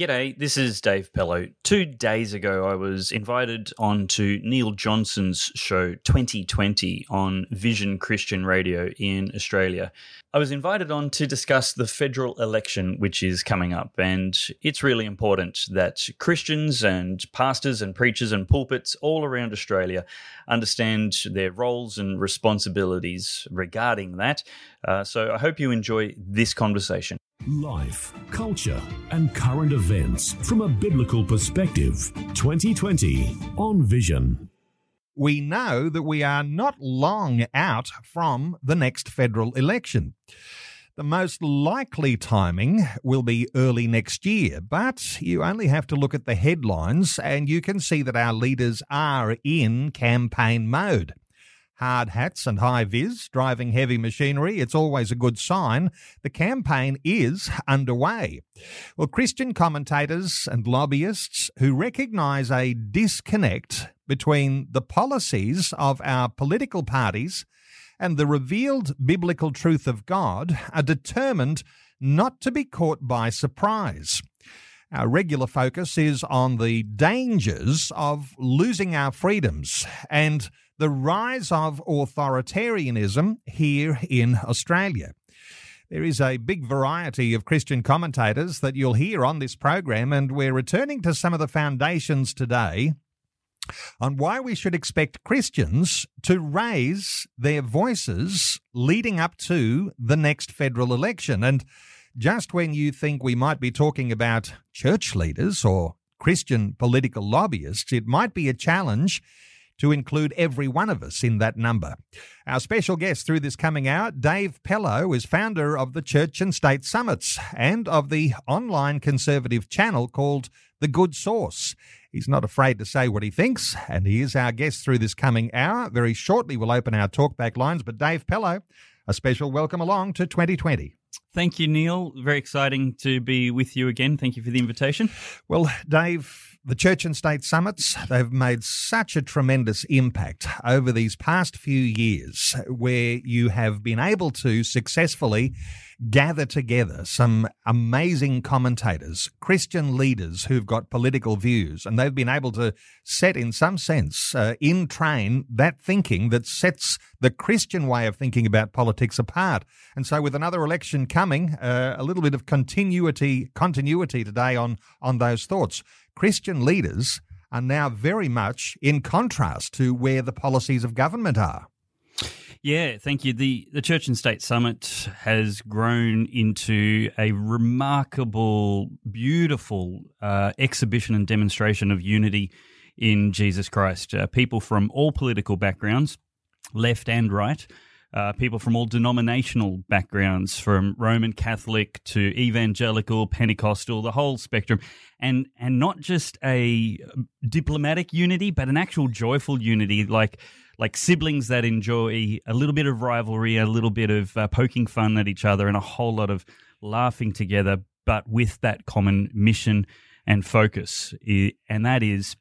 G'day, this is Dave Pellowe. Two days ago, I was invited on to Neil Johnson's show 2020 on Vision Christian Radio in Australia. I was invited on to discuss the federal election, which is coming up, and it's really important that Christians and pastors and preachers and pulpits all around Australia understand their roles and responsibilities regarding that. Uh, so I hope you enjoy this conversation. Life, culture, and current events from a biblical perspective. 2020 on Vision. We know that we are not long out from the next federal election. The most likely timing will be early next year, but you only have to look at the headlines and you can see that our leaders are in campaign mode hard hats and high vis, driving heavy machinery. It's always a good sign. The campaign is underway. Well, Christian commentators and lobbyists who recognise a disconnect between the policies of our political parties and the revealed biblical truth of God are determined not to be caught by surprise. Our regular focus is on the dangers of losing our freedoms and the rise of authoritarianism here in Australia. There is a big variety of Christian commentators that you'll hear on this program, and we're returning to some of the foundations today on why we should expect Christians to raise their voices leading up to the next federal election. And just when you think we might be talking about church leaders or Christian political lobbyists, it might be a challenge to include every one of us in that number. Our special guest through this coming hour, Dave Pellowe, is founder of the Church and State Summits and of the online conservative channel called The Good Sauce. He's not afraid to say what he thinks, and he is our guest through this coming hour. Very shortly, we'll open our talkback lines, but Dave Pellowe, a special welcome along to 2020. Thank you, Neil. Very exciting to be with you again. Thank you for the invitation. Well, Dave, the Church and State Summits, they've made such a tremendous impact over these past few years where you have been able to successfully gather together some amazing commentators, Christian leaders who've got political views, and they've been able to set, in some sense, uh, in train that thinking that sets the Christian way of thinking about politics apart. And so, with another election coming, uh, a little bit of continuity continuity today on on those thoughts. Christian leaders are now very much in contrast to where the policies of government are. Yeah, thank you. The the Church and State Summit has grown into a remarkable, beautiful uh, exhibition and demonstration of unity in Jesus Christ. Uh, people from all political backgrounds, left and right, uh, people from all denominational backgrounds, from Roman Catholic to evangelical, Pentecostal, the whole spectrum, and and not just a diplomatic unity, but an actual joyful unity, like like siblings that enjoy a little bit of rivalry, a little bit of uh, poking fun at each other, and a whole lot of laughing together, but with that common mission and focus, and that is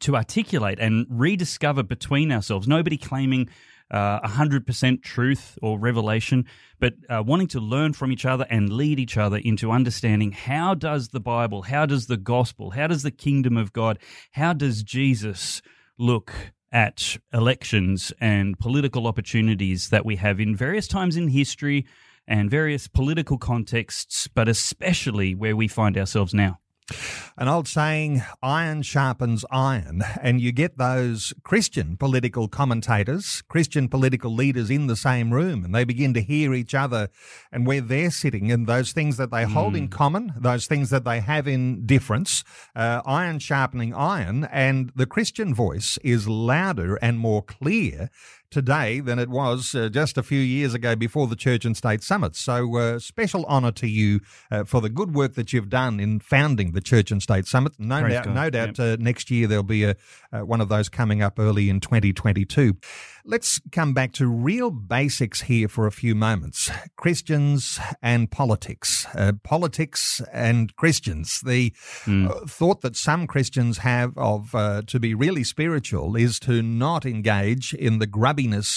to articulate and rediscover between ourselves. Nobody claiming uh, 100% truth or revelation, but uh, wanting to learn from each other and lead each other into understanding how does the Bible, how does the gospel, how does the kingdom of God, how does Jesus look at elections and political opportunities that we have in various times in history and various political contexts, but especially where we find ourselves now. An old saying, iron sharpens iron, and you get those Christian political commentators, Christian political leaders in the same room, and they begin to hear each other and where they're sitting and those things that they mm. hold in hmm. common, those things that they have in difference, uh, iron sharpening iron, and the Christian voice is louder and more clear today than it was uh, just a few years ago before the Church and State Summit. So, uh, special honour to you uh, for the good work that you've done in founding the Church and State Summit. No Praise doubt, God. no doubt, yep. Uh, next year there'll be a, uh, one of those coming up early in 2022. Let's come back to real basics here for a few moments. Christians and politics, uh, politics and Christians. The mm. thought that some Christians have of uh, to be really spiritual is to not engage in the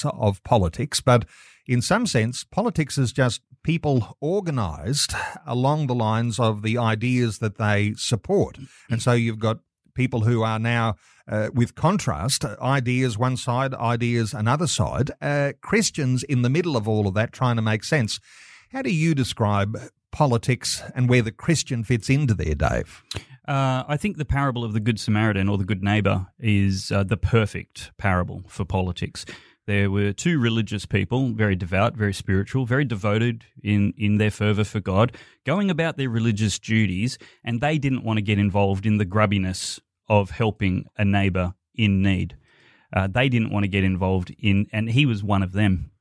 of politics, but in some sense, politics is just people organised along the lines of the ideas that they support. And so you've got people who are now, uh, with contrast, ideas one side, ideas another side, uh, Christians in the middle of all of that trying to make sense. How do you describe politics and where the Christian fits into there, Dave? Uh, I think the parable of the Good Samaritan or the Good Neighbor is uh, the perfect parable for politics. There were two religious people, very devout, very spiritual, very devoted in, in their fervour for God, going about their religious duties, and they didn't want to get involved in the grubbiness of helping a neighbour in need. Uh, they didn't want to get involved in, and he was one of them.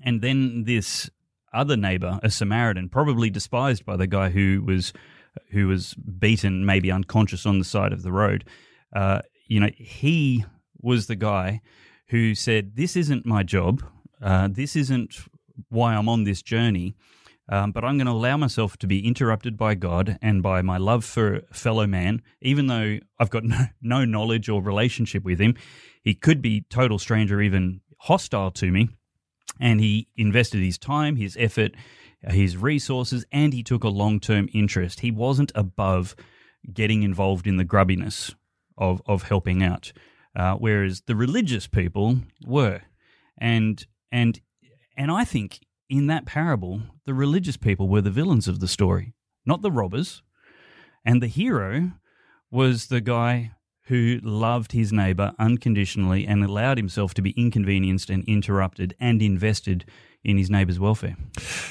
And then this other neighbor, a Samaritan, probably despised by the guy who was who was beaten, maybe unconscious on the side of the road. Uh, you know, he was the guy who said, "This isn't my job. Uh, this isn't why I'm on this journey." Um, but I'm going to allow myself to be interrupted by God and by my love for fellow man, even though I've got no, no knowledge or relationship with him. He could be total stranger, even hostile to me and he invested his time, his effort, his resources, and he took a long term interest. He wasn't above getting involved in the grubbiness of, of helping out, uh, whereas the religious people were. And, and, and I think in that parable, the religious people were the villains of the story, not the robbers. And the hero was the guy who loved his neighbour unconditionally and allowed himself to be inconvenienced and interrupted and invested in his neighbour's welfare.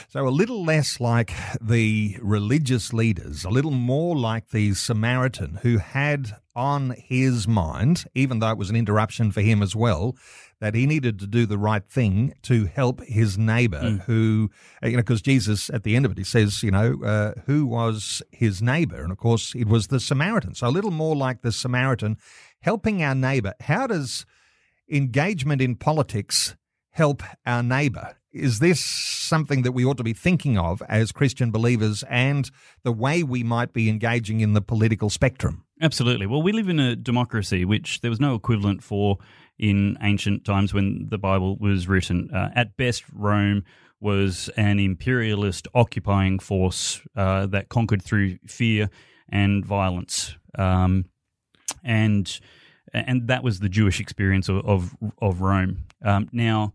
So, a little less like the religious leaders, a little more like the Samaritan who had on his mind, even though it was an interruption for him as well, that he needed to do the right thing to help his neighbor mm. who, you know, because Jesus at the end of it, he says, you know, uh, who was his neighbor? And of course, it was the Samaritan. So a little more like the Samaritan helping our neighbor. How does engagement in politics help our neighbor? Is this something that we ought to be thinking of as Christian believers and the way we might be engaging in the political spectrum? Absolutely. Well, we live in a democracy which there was no equivalent for in ancient times when the Bible was written. Uh, at best, Rome was an imperialist occupying force uh, that conquered through fear and violence, um, and and that was the Jewish experience of of, of Rome. Um, now,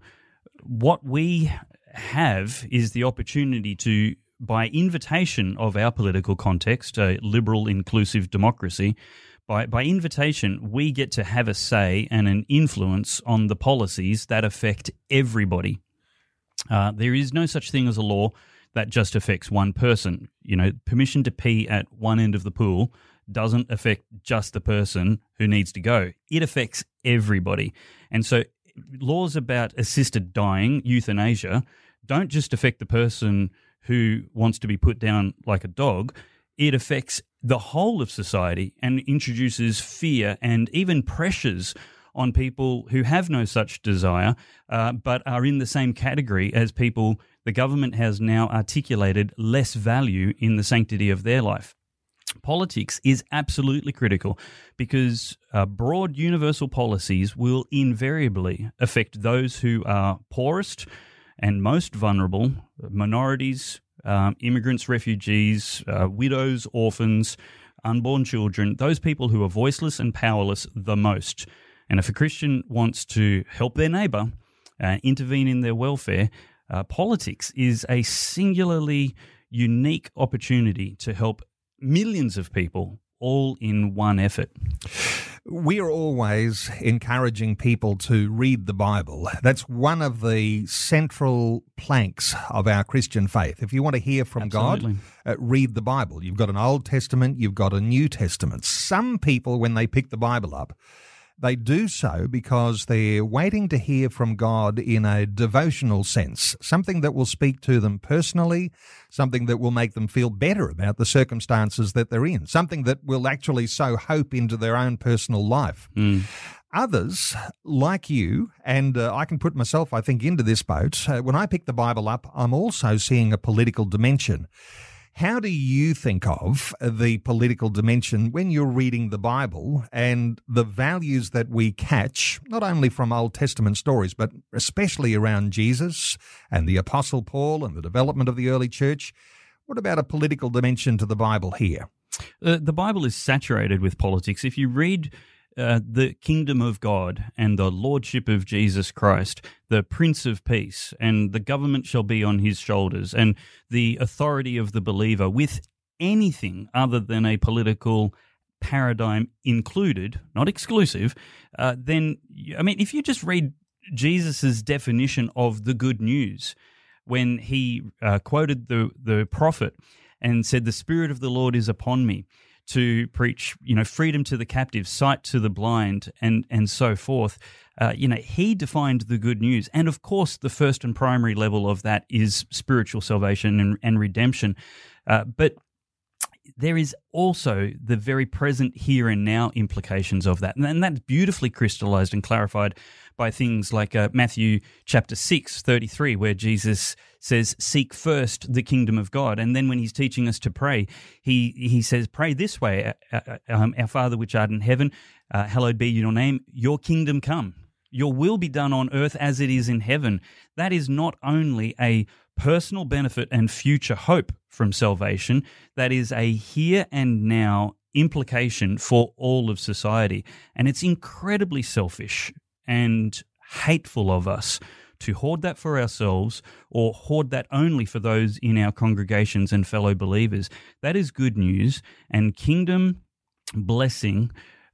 what we have is the opportunity to by invitation of our political context, a liberal, inclusive democracy, by, by invitation, we get to have a say and an influence on the policies that affect everybody. Uh, there is no such thing as a law that just affects one person. You know, permission to pee at one end of the pool doesn't affect just the person who needs to go, it affects everybody. And so, laws about assisted dying, euthanasia, don't just affect the person who wants to be put down like a dog, it affects the whole of society and introduces fear and even pressures on people who have no such desire, uh, but are in the same category as people the government has now articulated less value in the sanctity of their life. Politics is absolutely critical because uh, broad universal policies will invariably affect those who are poorest and most vulnerable, minorities, um, immigrants, refugees, uh, widows, orphans, unborn children, those people who are voiceless and powerless the most. And if a Christian wants to help their neighbor, uh, intervene in their welfare, uh, politics is a singularly unique opportunity to help millions of people all in one effort. We're always encouraging people to read the Bible. That's one of the central planks of our Christian faith. If you want to hear from Absolutely. God, uh, read the Bible. You've got an Old Testament, you've got a New Testament. Some people, when they pick the Bible up, they do so because they're waiting to hear from God in a devotional sense, something that will speak to them personally, something that will make them feel better about the circumstances that they're in, something that will actually sow hope into their own personal life. Mm. Others, like you, and uh, I can put myself, I think, into this boat, uh, when I pick the Bible up, I'm also seeing a political dimension. How do you think of the political dimension when you're reading the Bible and the values that we catch, not only from Old Testament stories, but especially around Jesus and the Apostle Paul and the development of the early church? What about a political dimension to the Bible here? Uh, the Bible is saturated with politics. If you read uh, the kingdom of God and the lordship of Jesus Christ, the Prince of Peace, and the government shall be on his shoulders, and the authority of the believer with anything other than a political paradigm included, not exclusive, uh, then, I mean, if you just read Jesus' definition of the good news, when he uh, quoted the, the prophet and said, The Spirit of the Lord is upon me to preach, you know, freedom to the captive, sight to the blind, and and so forth. Uh, you know, he defined the good news, and of course, the first and primary level of that is spiritual salvation and, and redemption. Uh, but there is also the very present here and now implications of that. And that's beautifully crystallized and clarified by things like uh, Matthew chapter 6, 33, where Jesus says, Seek first the kingdom of God. And then when he's teaching us to pray, he, he says, Pray this way uh, uh, um, Our Father which art in heaven, uh, hallowed be your name, your kingdom come. Your will be done on earth as it is in heaven. That is not only a personal benefit and future hope from salvation, that is a here and now implication for all of society. And it's incredibly selfish and hateful of us to hoard that for ourselves or hoard that only for those in our congregations and fellow believers. That is good news and kingdom blessing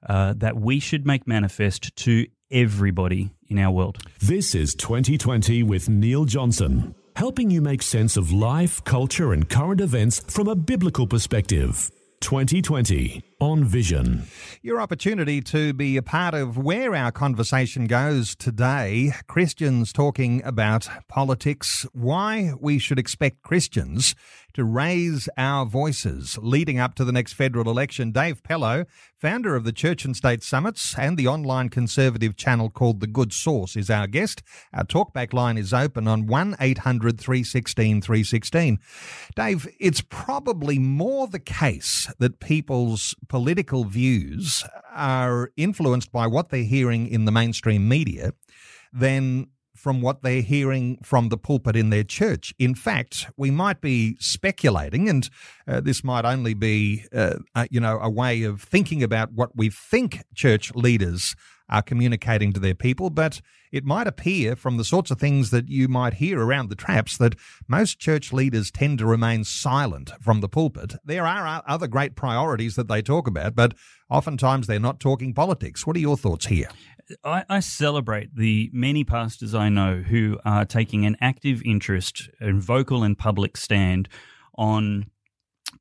uh, that we should make manifest to everybody in our world. This is 2020 with Neil Johnson, helping you make sense of life, culture, and current events from a biblical perspective. 2020 on Vision. Your opportunity to be a part of where our conversation goes today. Christians talking about politics, why we should expect Christians to raise our voices leading up to the next federal election. Dave Pellowe, founder of the Church and State Summits and the online conservative channel called The Good Sauce, is our guest. Our talkback line is open on 1 800 316 316. Dave, it's probably more the case that people's political views are influenced by what they're hearing in the mainstream media than from what they're hearing from the pulpit in their church. In fact, we might be speculating, and uh, this might only be, uh, uh, you know, a way of thinking about what we think church leaders are communicating to their people, but it might appear from the sorts of things that you might hear around the traps that most church leaders tend to remain silent from the pulpit. There are uh, other great priorities that they talk about, but oftentimes they're not talking politics. What are your thoughts here? I, I, celebrate the many pastors I know who are taking an active interest and vocal and public stand on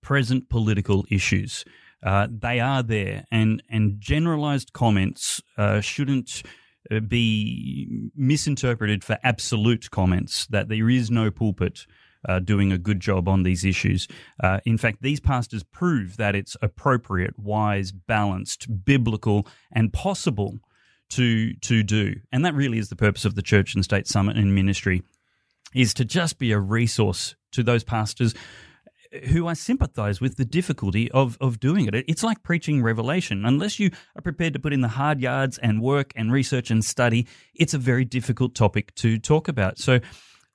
present political issues. Uh, they are there, and and generalized comments uh, shouldn't uh, be misinterpreted for absolute comments. That there is no pulpit. Uh, doing a good job on these issues. Uh, in fact, these pastors prove that it's appropriate, wise, balanced, biblical, and possible to to do. And that really is the purpose of the Church and State Summit and Ministry is to just be a resource to those pastors who I sympathize with the difficulty of, of doing it. It's like preaching revelation. Unless you are prepared to put in the hard yards and work and research and study, it's a very difficult topic to talk about. So,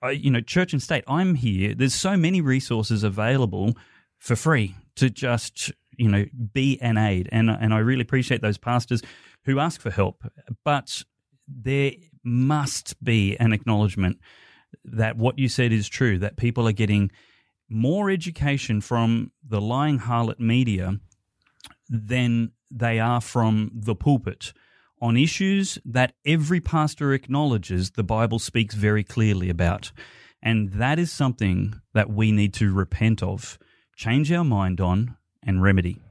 uh, you know, church and state, I'm here. There's so many resources available for free to just, you know, be an aid. And, and I really appreciate those pastors who ask for help. But there must be an acknowledgement that what you said is true, that people are getting more education from the lying harlot media than they are from the pulpit on issues that every pastor acknowledges the Bible speaks very clearly about. And that is something that we need to repent of, change our mind on, and remedy.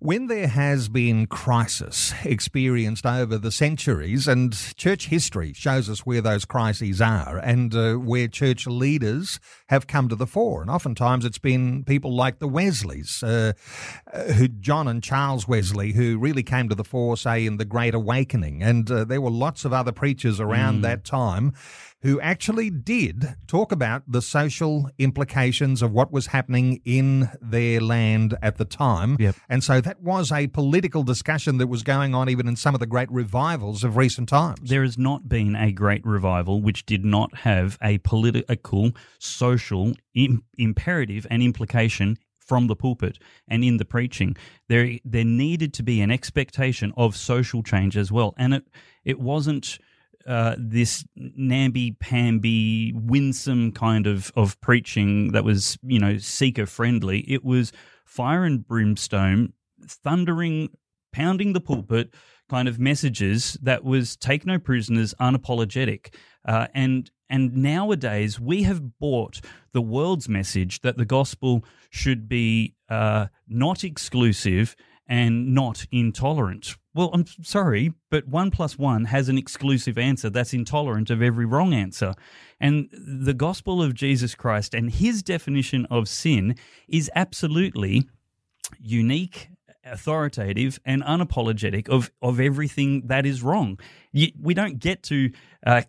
When there has been crisis experienced over the centuries, and church history shows us where those crises are and uh, where church leaders have come to the fore, and oftentimes it's been people like the Wesleys, uh, uh, who John and Charles Wesley, who really came to the fore, say in the Great Awakening, and uh, there were lots of other preachers around mm. that time who actually did talk about the social implications of what was happening in their land at the time. Yep. And so that was a political discussion that was going on even in some of the great revivals of recent times. There has not been a great revival which did not have a political, social Im- imperative and implication from the pulpit and in the preaching. There, there needed to be an expectation of social change as well, and it it wasn't. Uh, this namby-pamby, winsome kind of, of preaching that was, you know, seeker friendly. It was fire and brimstone, thundering, pounding the pulpit, kind of messages that was take no prisoners, unapologetic, uh, and and nowadays we have bought the world's message that the gospel should be uh, not exclusive and not intolerant. Well, I'm sorry, but one plus one has an exclusive answer that's intolerant of every wrong answer. And the gospel of Jesus Christ and his definition of sin is absolutely unique authoritative and unapologetic of of everything that is wrong. You, we don't get to uh,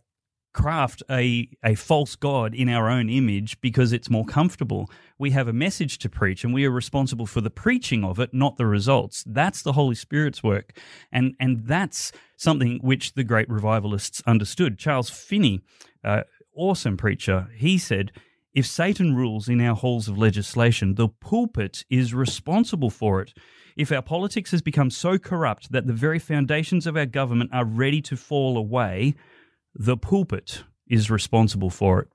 craft a a false god in our own image because it's more comfortable. We have a message to preach, and we are responsible for the preaching of it, not the results. That's the Holy Spirit's work, and and that's something which the great revivalists understood. Charles Finney, uh, awesome preacher, he said. If Satan rules in our halls of legislation, the pulpit is responsible for it. If our politics has become so corrupt that the very foundations of our government are ready to fall away, the pulpit is responsible for it.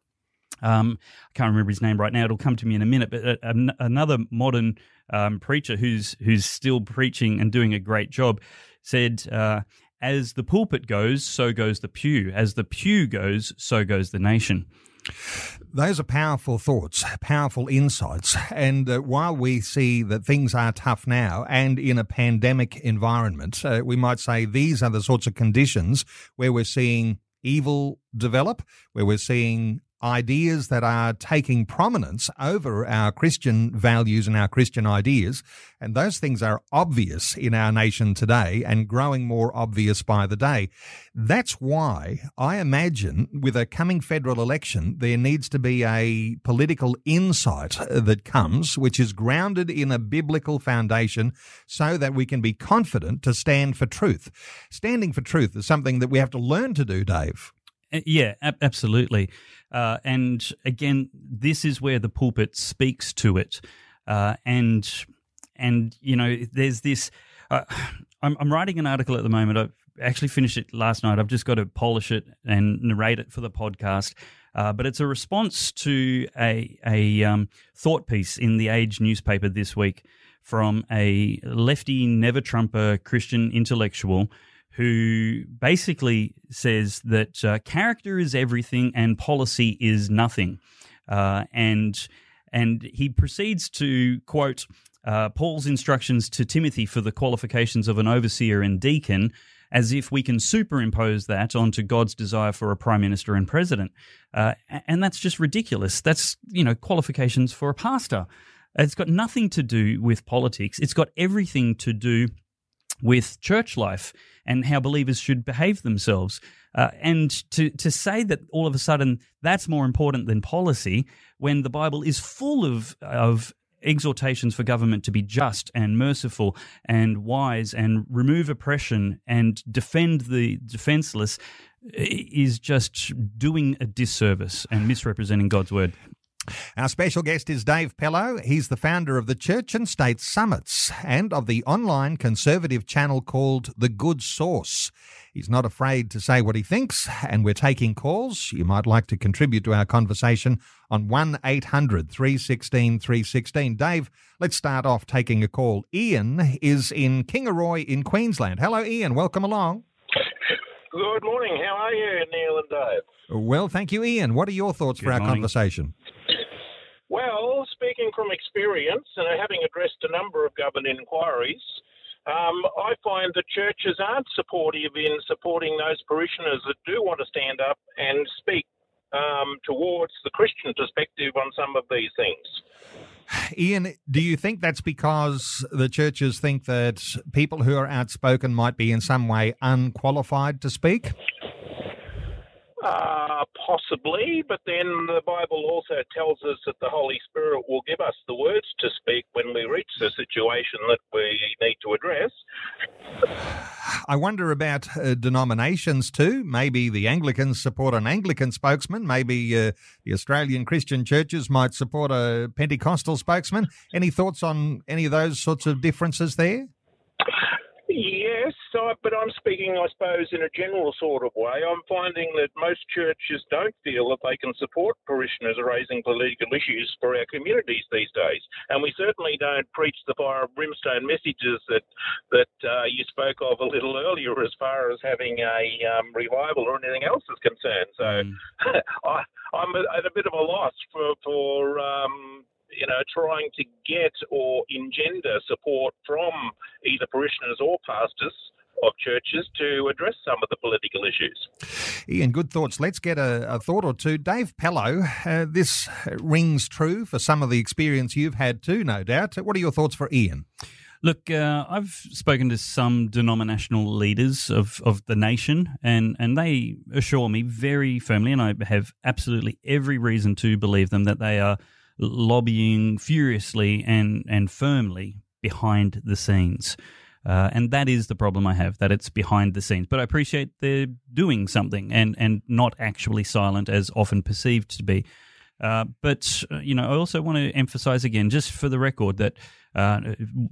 Um, I can't remember his name right now. It'll come to me in a minute. But uh, another modern um, preacher who's who's still preaching and doing a great job said, uh, "As the pulpit goes, so goes the pew. As the pew goes, so goes the nation." Those are powerful thoughts, powerful insights. And uh, while we see that things are tough now and in a pandemic environment, uh, we might say these are the sorts of conditions where we're seeing evil develop, where we're seeing ideas that are taking prominence over our Christian values and our Christian ideas. And those things are obvious in our nation today and growing more obvious by the day. That's why I imagine with a coming federal election, there needs to be a political insight that comes, which is grounded in a biblical foundation so that we can be confident to stand for truth. Standing for truth is something that we have to learn to do, Dave. Yeah, absolutely. Uh, and again, this is where the pulpit speaks to it. Uh, and and you know, there's this. Uh, I'm, I'm writing an article at the moment. I've actually finished it last night. I've just got to polish it and narrate it for the podcast. Uh, but it's a response to a a um, thought piece in the Age newspaper this week from a lefty, never Trumper Christian intellectual who basically says that uh, character is everything and policy is nothing. Uh, and and he proceeds to quote uh, Paul's instructions to Timothy for the qualifications of an overseer and deacon, as if we can superimpose that onto God's desire for a prime minister and president, uh, and that's just ridiculous. That's you know qualifications for a pastor. It's got nothing to do with politics. It's got everything to do with church life and how believers should behave themselves. Uh, and to, to say that all of a sudden that's more important than policy when the Bible is full of, of exhortations for government to be just and merciful and wise and remove oppression and defend the defenseless is just doing a disservice and misrepresenting God's word. Our special guest is Dave Pellowe. He's the founder of the Church and State Summits and of the online conservative channel called The Good Sauce. He's not afraid to say what he thinks, and we're taking calls. You might like to contribute to our conversation on 1 800 316 316. Dave, let's start off taking a call. Ian is in Kingaroy in Queensland. Hello, Ian. Welcome along. Good morning. How are you, Neil and Dave? Well, thank you, Ian. What are your thoughts Good for our morning. conversation? Well, speaking from experience and having addressed a number of government inquiries, um, I find that churches aren't supportive in supporting those parishioners that do want to stand up and speak um, towards the Christian perspective on some of these things. Ian, do you think that's because the churches think that people who are outspoken might be in some way unqualified to speak? Uh, Possibly, but then the Bible also tells us that the Holy Spirit will give us the words to speak when we reach the situation that we need to address. I wonder about uh, denominations too. Maybe the Anglicans support an Anglican spokesman. Maybe uh, the Australian Christian churches might support a Pentecostal spokesman. Any thoughts on any of those sorts of differences there? Yes, I, but I'm speaking, I suppose, in a general sort of way. I'm finding that most churches don't feel that they can support parishioners raising political issues for our communities these days, and we certainly don't preach the fire and brimstone messages that that uh, you spoke of a little earlier, as far as having a um, revival or anything else is concerned. So mm. I, I'm at a bit of a loss for for um, you know, trying to get or engender support from either parishioners or pastors of churches to address some of the political issues. Ian, good thoughts. Let's get a, a thought or two. Dave Pellowe, uh, this rings true for some of the experience you've had too, no doubt. What are your thoughts for Ian? Look, uh, I've spoken to some denominational leaders of, of the nation, and, and they assure me very firmly, and I have absolutely every reason to believe them, that they are lobbying furiously and, and firmly behind the scenes. Uh, and that is the problem I have, that it's behind the scenes. But I appreciate they're doing something and, and not actually silent as often perceived to be. Uh, but, uh, you know, I also want to emphasize again, just for the record, that uh,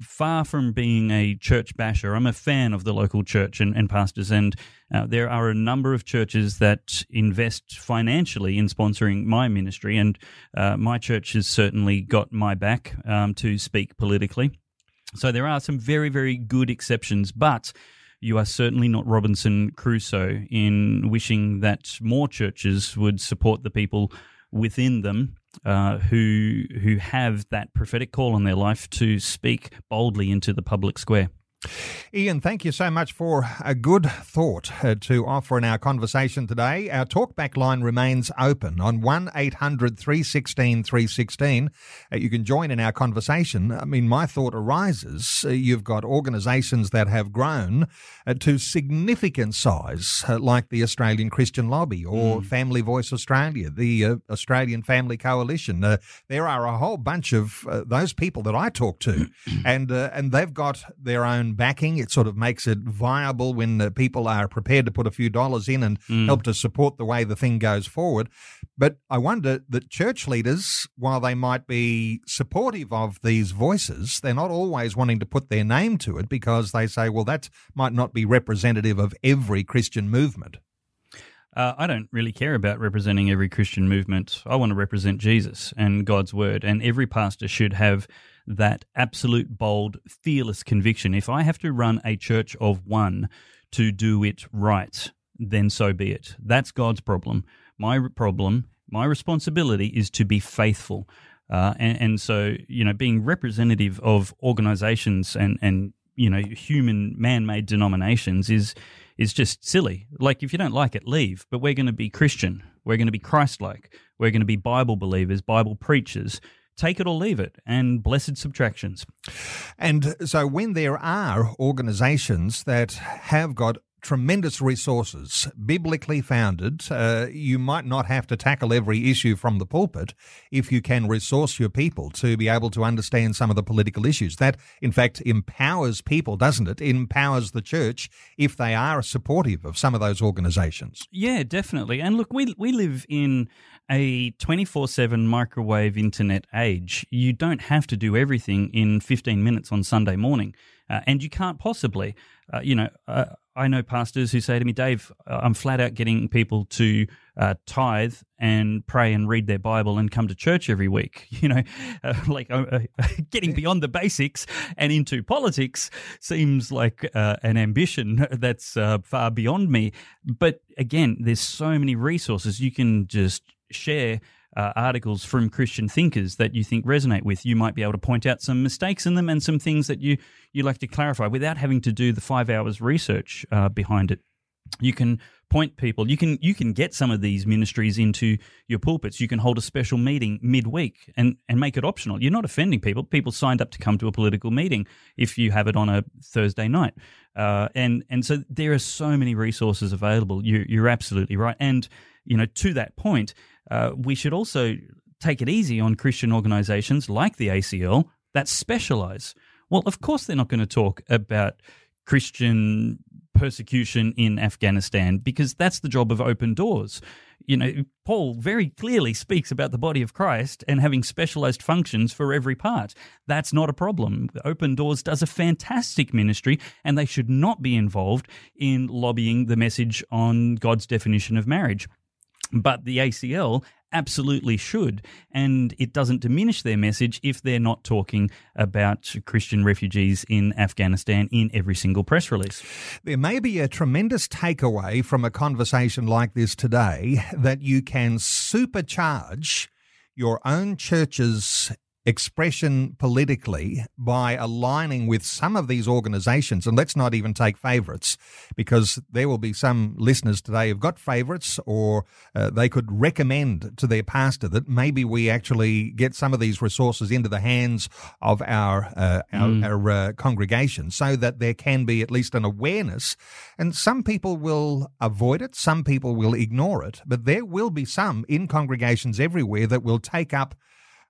far from being a church basher, I'm a fan of the local church and, and pastors. And uh, there are a number of churches that invest financially in sponsoring my ministry. And uh, my church has certainly got my back um, to speak politically. So there are some very, very good exceptions, but you are certainly not Robinson Crusoe in wishing that more churches would support the people within them uh, who who have that prophetic call on their life to speak boldly into the public square. Ian, thank you so much for a good thought uh, to offer in our conversation today. Our talkback line remains open on 1 800 316 316. Uh, you can join in our conversation. I mean, my thought arises uh, you've got organisations that have grown to significant size, like the Australian Christian Lobby or mm. Family Voice Australia, the Australian Family Coalition. there are a whole bunch of those people that I talk to, and, and they've got their own backing. It sort of makes it viable when the people are prepared to put a few dollars in and mm. help to support the way the thing goes forward. But I wonder that church leaders, while they might be supportive of these voices, they're not always wanting to put their name to it because they say, well, that might not be representative of every Christian movement. Uh, I don't really care about representing every Christian movement. I want to represent Jesus and God's word, and every pastor should have that absolute, bold, fearless conviction. If I have to run a church of one to do it right, then so be it. That's God's problem. My problem, my responsibility is to be faithful. Uh, and, and, so, you know, being representative of organizations and, and you know, human man made denominations is is just silly. Like, if you don't like it, leave. But we're going to be Christian. We're going to be Christ like. We're going to be Bible believers, Bible preachers take it or leave it, and blessed subtractions. And so, when there are organizations that have got tremendous resources, biblically founded. Uh, you might not have to tackle every issue from the pulpit if you can resource your people to be able to understand some of the political issues. That, in fact, empowers people, doesn't it? empowers the church if they are supportive of some of those organizations. Yeah, definitely. And look, we we live in a 24 7 microwave internet age, you don't have to do everything in 15 minutes on Sunday morning. Uh, and you can't possibly. Uh, you know, uh, I know pastors who say to me, Dave, uh, I'm flat out getting people to uh, tithe and pray and read their Bible and come to church every week. You know, uh, like getting beyond the basics and into politics seems like an ambition that's far beyond me. But again, there's so many resources. You can just share uh, articles from Christian thinkers that you think resonate with. You might be able to point out some mistakes in them and some things that you you like to clarify without having to do the five hours research uh, behind it. You can point people. You can you can get some of these ministries into your pulpits. You can hold a special meeting midweek and and make it optional. You're not offending people. People signed up to come to a political meeting if you have it on a Thursday night. Uh, and and so there are so many resources available. You, you're absolutely right. And you know, to that point, uh, we should also take it easy on Christian organisations like the ACL that specialise. Well, of course, they're not going to talk about Christian persecution in Afghanistan because that's the job of open doors. You know, Paul very clearly speaks about the body of Christ and having specialized functions for every part. That's not a problem. Open Doors does a fantastic ministry and they should not be involved in lobbying the message on God's definition of marriage. But the ACL absolutely should. And it doesn't diminish their message if they're not talking about Christian refugees in Afghanistan in every single press release. There may be a tremendous takeaway from a conversation like this today that you can supercharge your own church's expression politically by aligning with some of these organizations. And let's not even take favorites, because there will be some listeners today who've got favorites, or uh, they could recommend to their pastor that maybe we actually get some of these resources into the hands of our uh, our, mm. our uh, congregation, so that there can be at least an awareness. And some people will avoid it, some people will ignore it, but there will be some in congregations everywhere that will take up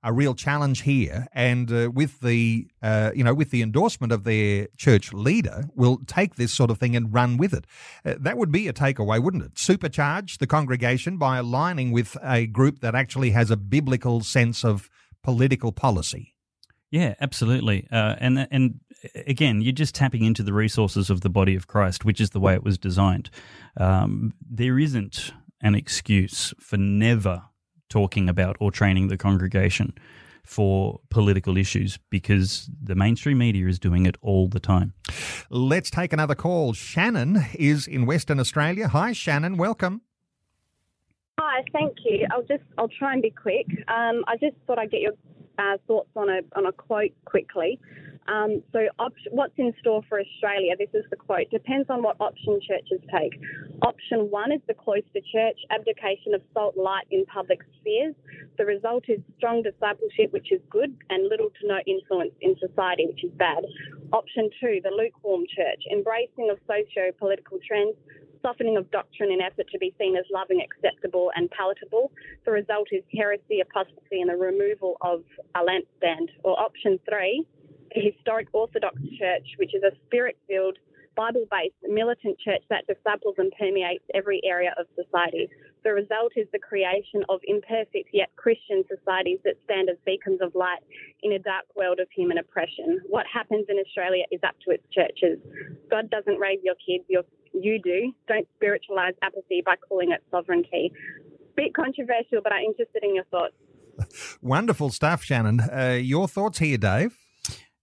a real challenge here, and uh, with the uh, you know with the endorsement of their church leader, will take this sort of thing and run with it. Uh, that would be a takeaway, wouldn't it? Supercharge the congregation by aligning with a group that actually has a biblical sense of political policy. Yeah, absolutely. Uh, and and again, you're just tapping into the resources of the body of Christ, which is the way it was designed. Um, there isn't an excuse for never talking about or training the congregation for political issues because the mainstream media is doing it all the time. Let's take another call. Shannon is in Western Australia. Hi, Shannon. Welcome. Hi, thank you. I'll just I'll try and be quick. Um, I just thought I'd get your uh, thoughts on a on a quote quickly. Um, so, op- what's in store for Australia? This is the quote. Depends on what option churches take. Option one is the cloister church, abdication of salt light in public spheres. The result is strong discipleship, which is good, and little to no influence in society, which is bad. Option two, the lukewarm church, embracing of socio political trends, softening of doctrine in effort to be seen as loving, acceptable, and palatable. The result is heresy, apostasy, and the removal of a lampstand. Or option three, the historic Orthodox Church, which is a spirit filled, Bible based, militant church that disciples and permeates every area of society. The result is the creation of imperfect yet Christian societies that stand as beacons of light in a dark world of human oppression. What happens in Australia is up to its churches. God doesn't raise your kids, you do. Don't spiritualize apathy by calling it sovereignty. Bit controversial, but I'm interested in your thoughts. Wonderful stuff, Shannon. Uh, your thoughts here, Dave?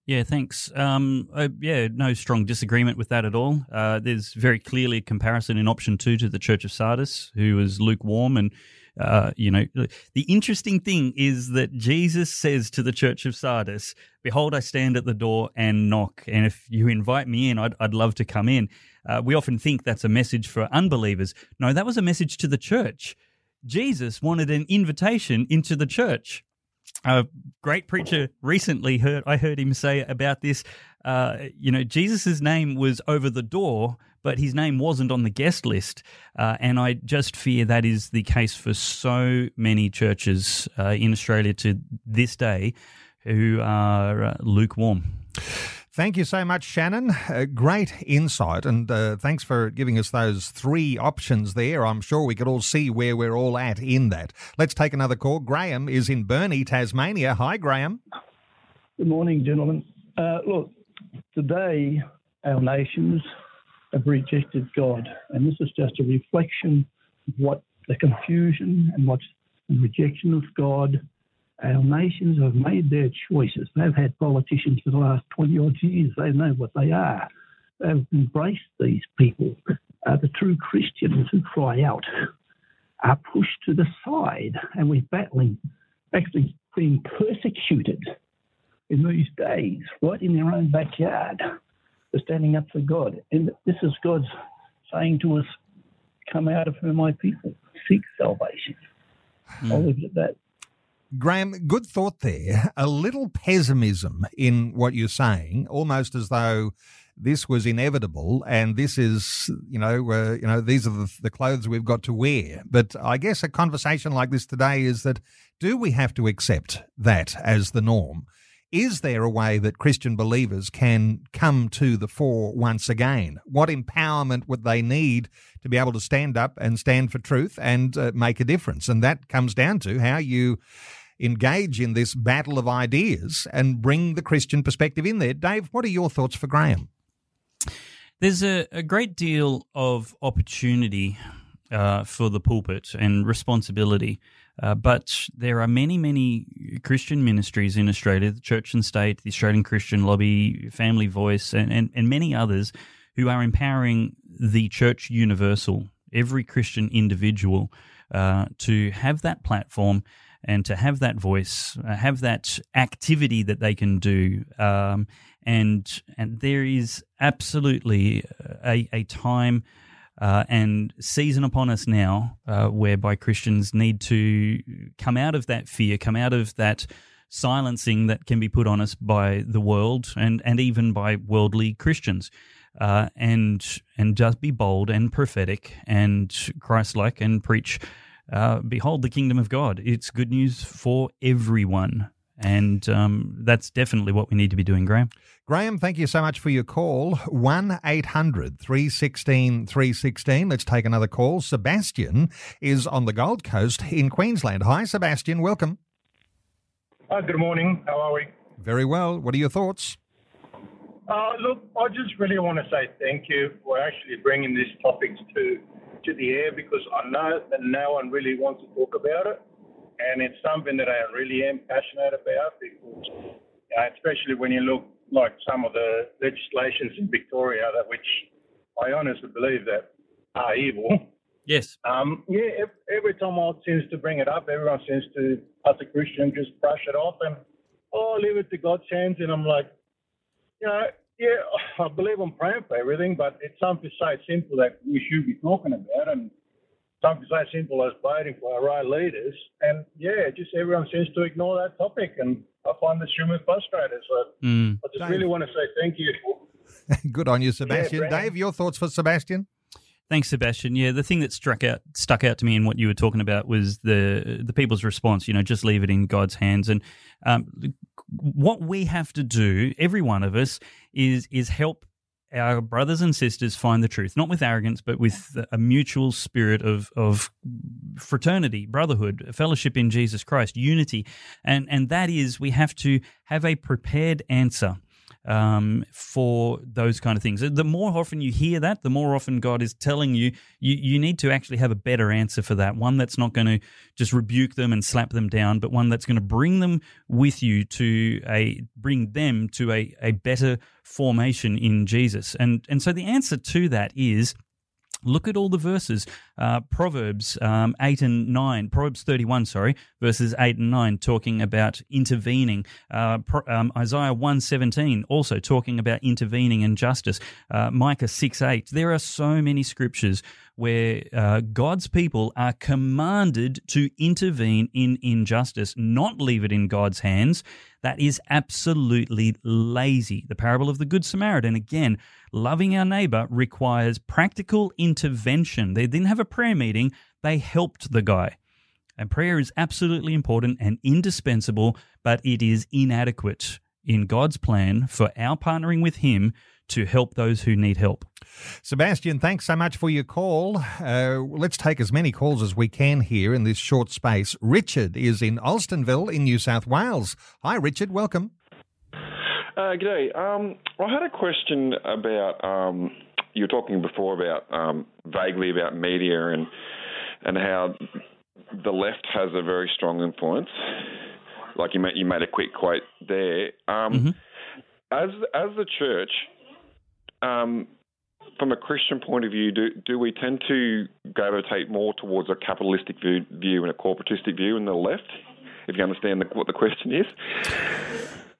Yeah, thanks. Um, uh, yeah, no strong disagreement with that at all. Uh, there's very clearly a comparison in option two to the Church of Sardis, who was lukewarm. And, uh, you know, the interesting thing is that Jesus says to the Church of Sardis, Behold, I stand at the door and knock. And if you invite me in, I'd, I'd love to come in. Uh, we often think that's a message for unbelievers. No, that was a message to the church. Jesus wanted an invitation into the church a great preacher recently heard I heard him say about this. Uh, you know, Jesus's name was over the door, but his name wasn't on the guest list, uh, and I just fear that is the case for so many churches uh, in Australia to this day who are uh, lukewarm. Thank you so much, Shannon. Uh, great insight, and uh, thanks for giving us those three options there. I'm sure we could all see where we're all at in that. Let's take another call. Graham is in Burnie, Tasmania. Hi, Graham. Good morning, gentlemen. Uh, look, today our nations have rejected God, and this is just a reflection of what the confusion and what's the rejection of God our nations have made their choices. They've had politicians for the last 20 odd years. They know what they are. They've embraced these people. Uh, the true Christians who cry out are pushed to the side, and we're battling, actually being persecuted in these days, right in their own backyard, for standing up for God. And this is God's saying to us, come out of her, my people, seek salvation. Mm. I'll leave it at that. Graham, good thought there. A little pessimism in what you're saying, almost as though this was inevitable and this is, you know, uh, you know, these are the, the clothes we've got to wear. But I guess a conversation like this today is that do we have to accept that as the norm? Is there a way that Christian believers can come to the fore once again? What empowerment would they need to be able to stand up and stand for truth and uh, make a difference? And that comes down to how you engage in this battle of ideas and bring the Christian perspective in there. Dave, what are your thoughts for Graham? There's a, a great deal of opportunity uh, for the pulpit and responsibility. Uh, but there are many, many Christian ministries in Australia, the Church and State, the Australian Christian Lobby, Family Voice, and, and, and many others who are empowering the church universal, every Christian individual, uh, to have that platform and to have that voice, uh, have that activity that they can do. Um, and and there is absolutely a, a time uh, and season upon us now uh, whereby Christians need to come out of that fear, come out of that silencing that can be put on us by the world and, and even by worldly Christians. Uh, and and just be bold and prophetic and Christ-like and preach. Uh, behold the kingdom of God. It's good news for everyone. And um, that's definitely what we need to be doing, Graham. Graham, thank you so much for your call. 1 800 316 316. Let's take another call. Sebastian is on the Gold Coast in Queensland. Hi, Sebastian. Welcome. Hi, good morning. How are we? Very well. What are your thoughts? Uh, look, I just really want to say thank you for actually bringing these topics to, to the air because I know that no one really wants to talk about it and it's something that I really am passionate about because, uh, especially when you look like some of the legislations in Victoria that which I honestly believe that are evil. Yes. Um, yeah. Every time I seems to bring it up, everyone seems to, as a Christian, just brush it off and oh, leave it to God's hands. And I'm like, you know, yeah, I believe I'm praying for everything, but it's something so simple that we should be talking about and something so simple as voting for our right leaders. And yeah, just everyone seems to ignore that topic. And I find this extremely frustrating. So mm. I just Dave. really want to say thank you. Good on you, Sebastian. Yeah, Dave, your thoughts for Sebastian? Thanks, Sebastian. Yeah, the thing that struck out, stuck out to me in what you were talking about was the the people's response. You know, just leave it in God's hands. And um, what we have to do, every one of us, is is help our brothers and sisters find the truth, not with arrogance, but with mm-hmm. a mutual spirit of, of fraternity, brotherhood, fellowship in Jesus Christ, unity. And, and that is, we have to have a prepared answer um, for those kind of things. The more often you hear that, the more often God is telling you, you, you need to actually have a better answer for that. One that's not going to just rebuke them and slap them down, but one that's going to bring them with you to a, bring them to a, a better formation in Jesus. And, and so the answer to that is, Look at all the verses. Uh, Proverbs um, 8 and 9, Proverbs 31, sorry, verses 8 and 9, talking about intervening. Uh, Pro, um, Isaiah 117, also talking about intervening and justice. Uh, Micah 6 8. There are so many scriptures where uh, God's people are commanded to intervene in injustice, not leave it in God's hands. That is absolutely lazy. The parable of the Good Samaritan, again, loving our neighbor requires practical intervention. They didn't have a prayer meeting, they helped the guy. And prayer is absolutely important and indispensable, but it is inadequate in God's plan for our partnering with Him to help those who need help. Sebastian, thanks so much for your call. Uh, let's take as many calls as we can here in this short space. Richard is in Alstonville in New South Wales. Hi, Richard. Welcome. Uh, g'day. Um, I had a question about um, you were talking before about um, vaguely about media and and how the left has a very strong influence. Like you made, you made a quick quote there. Um, mm-hmm. As as the church, um, from a Christian point of view, do, do we tend to gravitate more towards a capitalistic view, view and a corporatistic view in the left? If you understand the, what the question is.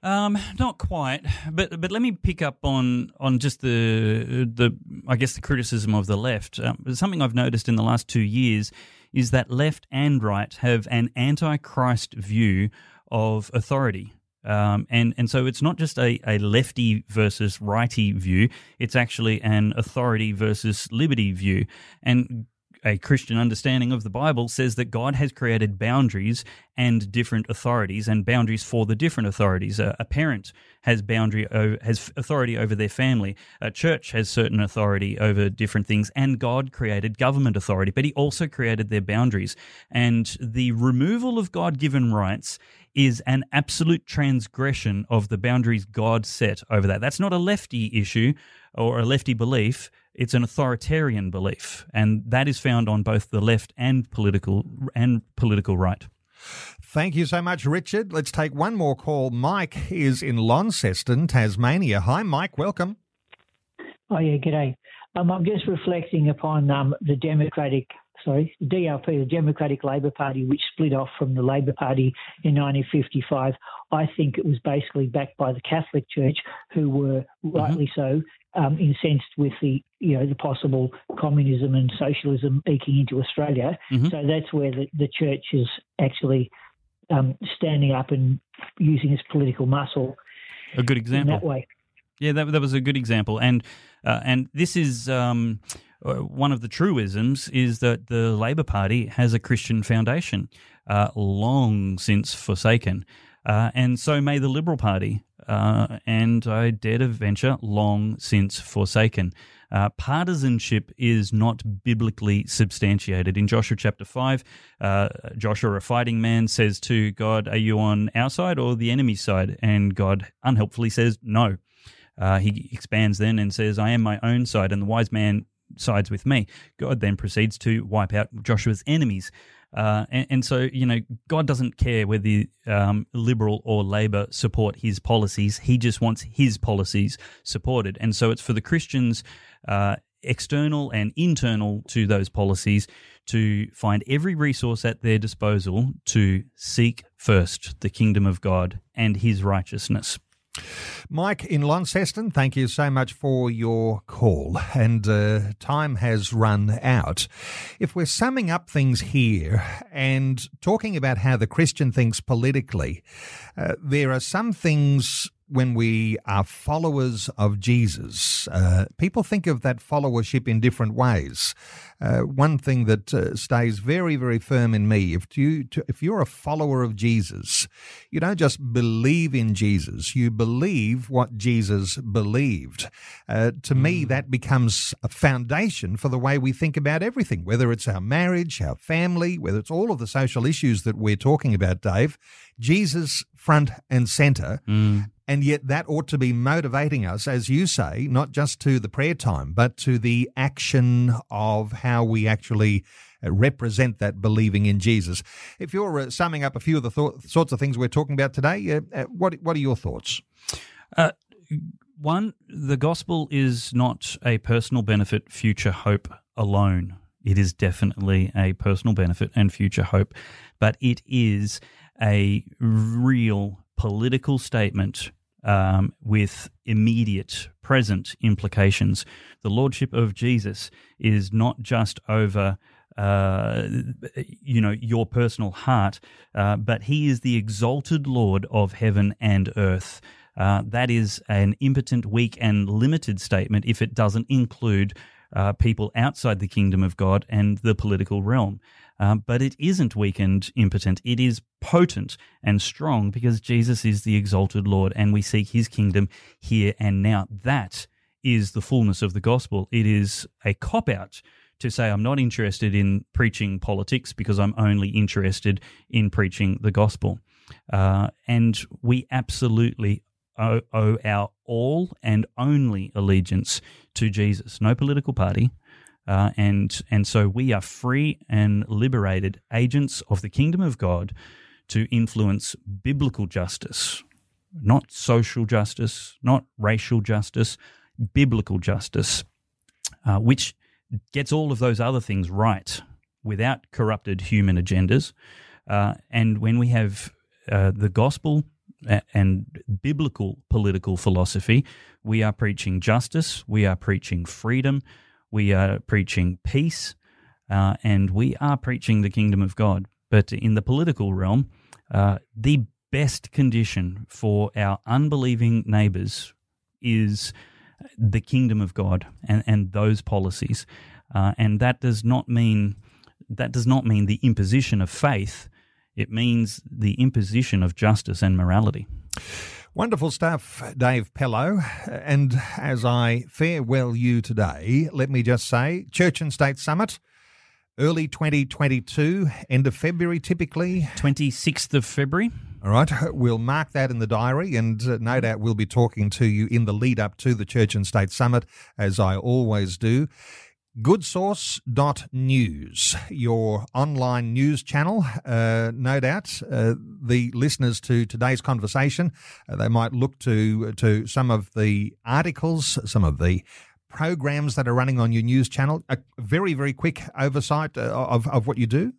Um, not quite, but but let me pick up on on just the the I guess the criticism of the left. Um, something I've noticed in the last two years is that left and right have an anti-Christ view of authority. Um, and and so it's not just a, a lefty versus righty view; it's actually an authority versus liberty view. And a Christian understanding of the Bible says that God has created boundaries and different authorities and boundaries for the different authorities. A, a parent has boundary has authority over their family. A church has certain authority over different things, and God created government authority, but He also created their boundaries. And the removal of God-given rights is an absolute transgression of the boundaries God set over that. That's not a lefty issue or a lefty belief. It's an authoritarian belief, and that is found on both the left and political and political right. Thank you so much, Richard. Let's take one more call. Mike is in Launceston, Tasmania. Hi, Mike. Welcome. Oh yeah, g'day. Um, I'm just reflecting upon um, the Democratic, sorry, the DLP, the Democratic Labor Party, which split off from the Labor Party in 1955. I think it was basically backed by the Catholic Church, who were rightly mm-hmm. so um, incensed with the you know the possible communism and socialism eking into Australia. Mm-hmm. So that's where the, the church is actually um, standing up and using its political muscle. A good example. that way. Yeah, that, that was a good example, and uh, and this is um, uh, one of the truisms is that the Labor Party has a Christian foundation, uh, long since forsaken, uh, and so may the Liberal Party uh, and I dare to venture, long since forsaken. Uh, partisanship is not biblically substantiated. In Joshua chapter 5, uh, Joshua, a fighting man, says to God, Are you on our side or the enemy's side? And God unhelpfully says, No. Uh, he expands then and says, I am my own side, and the wise man sides with me. God then proceeds to wipe out Joshua's enemies. Uh, and, and, so, you know, God doesn't care whether um, Liberal or Labor support his policies. He just wants his policies supported. And so it's for the Christians, uh, external and internal to those policies, to find every resource at their disposal to seek first the kingdom of God and his righteousness. Mike in Launceston, thank you so much for your call. And uh, time has run out. If we're summing up things here and talking about how the Christian thinks politically, uh, there are some things when we are followers of Jesus, uh, people think of that followership in different ways. Uh, one thing that uh, stays very, very firm in me: if you to, if you're a follower of Jesus, you don't just believe in Jesus; you believe what Jesus believed. Uh, to mm. me, that becomes a foundation for the way we think about everything, whether it's our marriage, our family, whether it's all of the social issues that we're talking about, Dave. Jesus front and center. Mm. And yet that ought to be motivating us, as you say, not just to the prayer time, but to the action of how we actually uh, represent that believing in Jesus. If you're uh, summing up a few of the th- sorts of things we're talking about today, uh, uh, what what are your thoughts? Uh, one, the gospel is not a personal benefit, future hope alone. It is definitely a personal benefit and future hope, but it is a real political statement um, with immediate present implications. The lordship of Jesus is not just over. Uh, you know your personal heart, uh, but he is the exalted Lord of heaven and earth. Uh, that is an impotent, weak, and limited statement if it doesn't include uh, people outside the kingdom of God and the political realm. Um, but it isn't weak and impotent. It is potent and strong because Jesus is the exalted Lord and we seek his kingdom here and now. That is the fullness of the gospel. It is a cop out to say, I'm not interested in preaching politics because I'm only interested in preaching the gospel. Uh, and we absolutely owe, owe our all and only allegiance to Jesus. No political party, uh, and and so we are free and liberated agents of the kingdom of God to influence biblical justice, not social justice, not racial justice, biblical justice, uh, which gets all of those other things right without corrupted human agendas. Uh, and when we have uh, the gospel and biblical political philosophy, we are preaching justice, we are preaching freedom, we are preaching peace, uh, and we are preaching the kingdom of God. But in the political realm, uh, the best condition for our unbelieving neighbors is the kingdom of God and, and those policies. Uh, and that does not mean that does not mean the imposition of faith. It means the imposition of justice and morality. Wonderful stuff, Dave Pellowe. And as I farewell you today, let me just say Church and State Summit, early 2022, end of February typically. 26th of February. All right, we'll mark that in the diary, and uh, no doubt we'll be talking to you in the lead up to the Church and State Summit, as I always do. Goodsauce.news, your online news channel. Uh, no doubt uh, the listeners to today's conversation, uh, they might look to, to some of the articles, some of the programs that are running on your news channel. A very, very quick oversight uh, of, of what you do.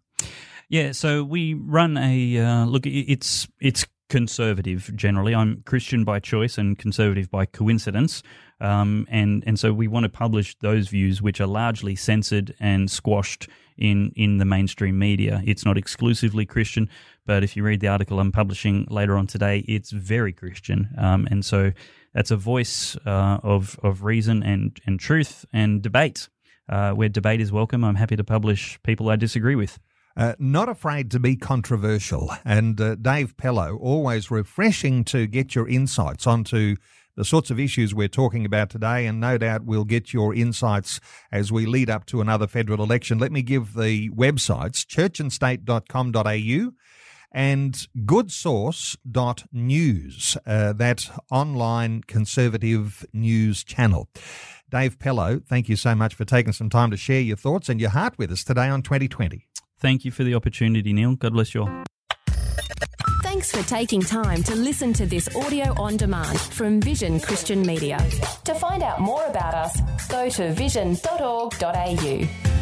Yeah, so we run a uh, look. It's it's conservative generally. I'm Christian by choice and conservative by coincidence. Um, and and so we want to publish those views which are largely censored and squashed in in the mainstream media. It's not exclusively Christian, but if you read the article I'm publishing later on today, it's very Christian. Um, and so that's a voice uh, of of reason and and truth and debate. Uh, where debate is welcome, I'm happy to publish people I disagree with. Uh, not afraid to be controversial. And uh, Dave Pellowe, always refreshing to get your insights onto the sorts of issues we're talking about today, and no doubt we'll get your insights as we lead up to another federal election. Let me give the websites churchandstate.com.au and goodsauce.news, uh, that online conservative news channel. Dave Pellowe, thank you so much for taking some time to share your thoughts and your heart with us today on 2020. Thank you for the opportunity, Neil. God bless you all. Thanks for taking time to listen to this audio on demand from Vision Christian Media. To find out more about us, go to vision.org.au.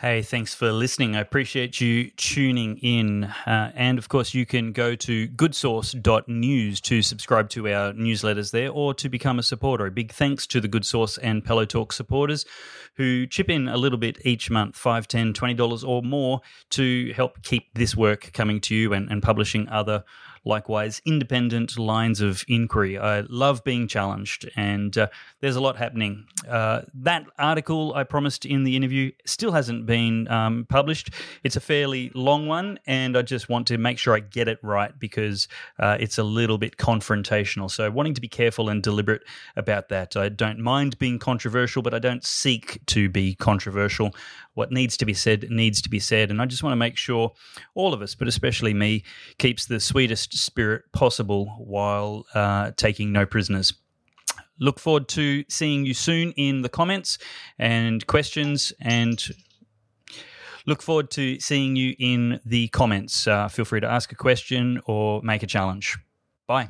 Hey, thanks for listening. I appreciate you tuning in. Uh, and of course, you can go to goodsauce.news to subscribe to our newsletters there or to become a supporter. A big thanks to the Good Sauce and Pellowe Talk supporters who chip in a little bit each month, $5, $10, $20 or more to help keep this work coming to you and, and publishing other likewise independent lines of inquiry. I love being challenged, and uh, there's a lot happening. Uh, that article I promised in the interview still hasn't been um, published. It's a fairly long one, and I just want to make sure I get it right because uh, it's a little bit confrontational. So, wanting to be careful and deliberate about that. I don't mind being controversial, but I don't seek to be controversial. What needs to be said needs to be said, and I just want to make sure all of us, but especially me, keeps the sweetest spirit possible while uh, taking no prisoners. Look forward to seeing you soon in the comments and questions and look forward to seeing you in the comments. Uh, feel free to ask a question or make a challenge. Bye.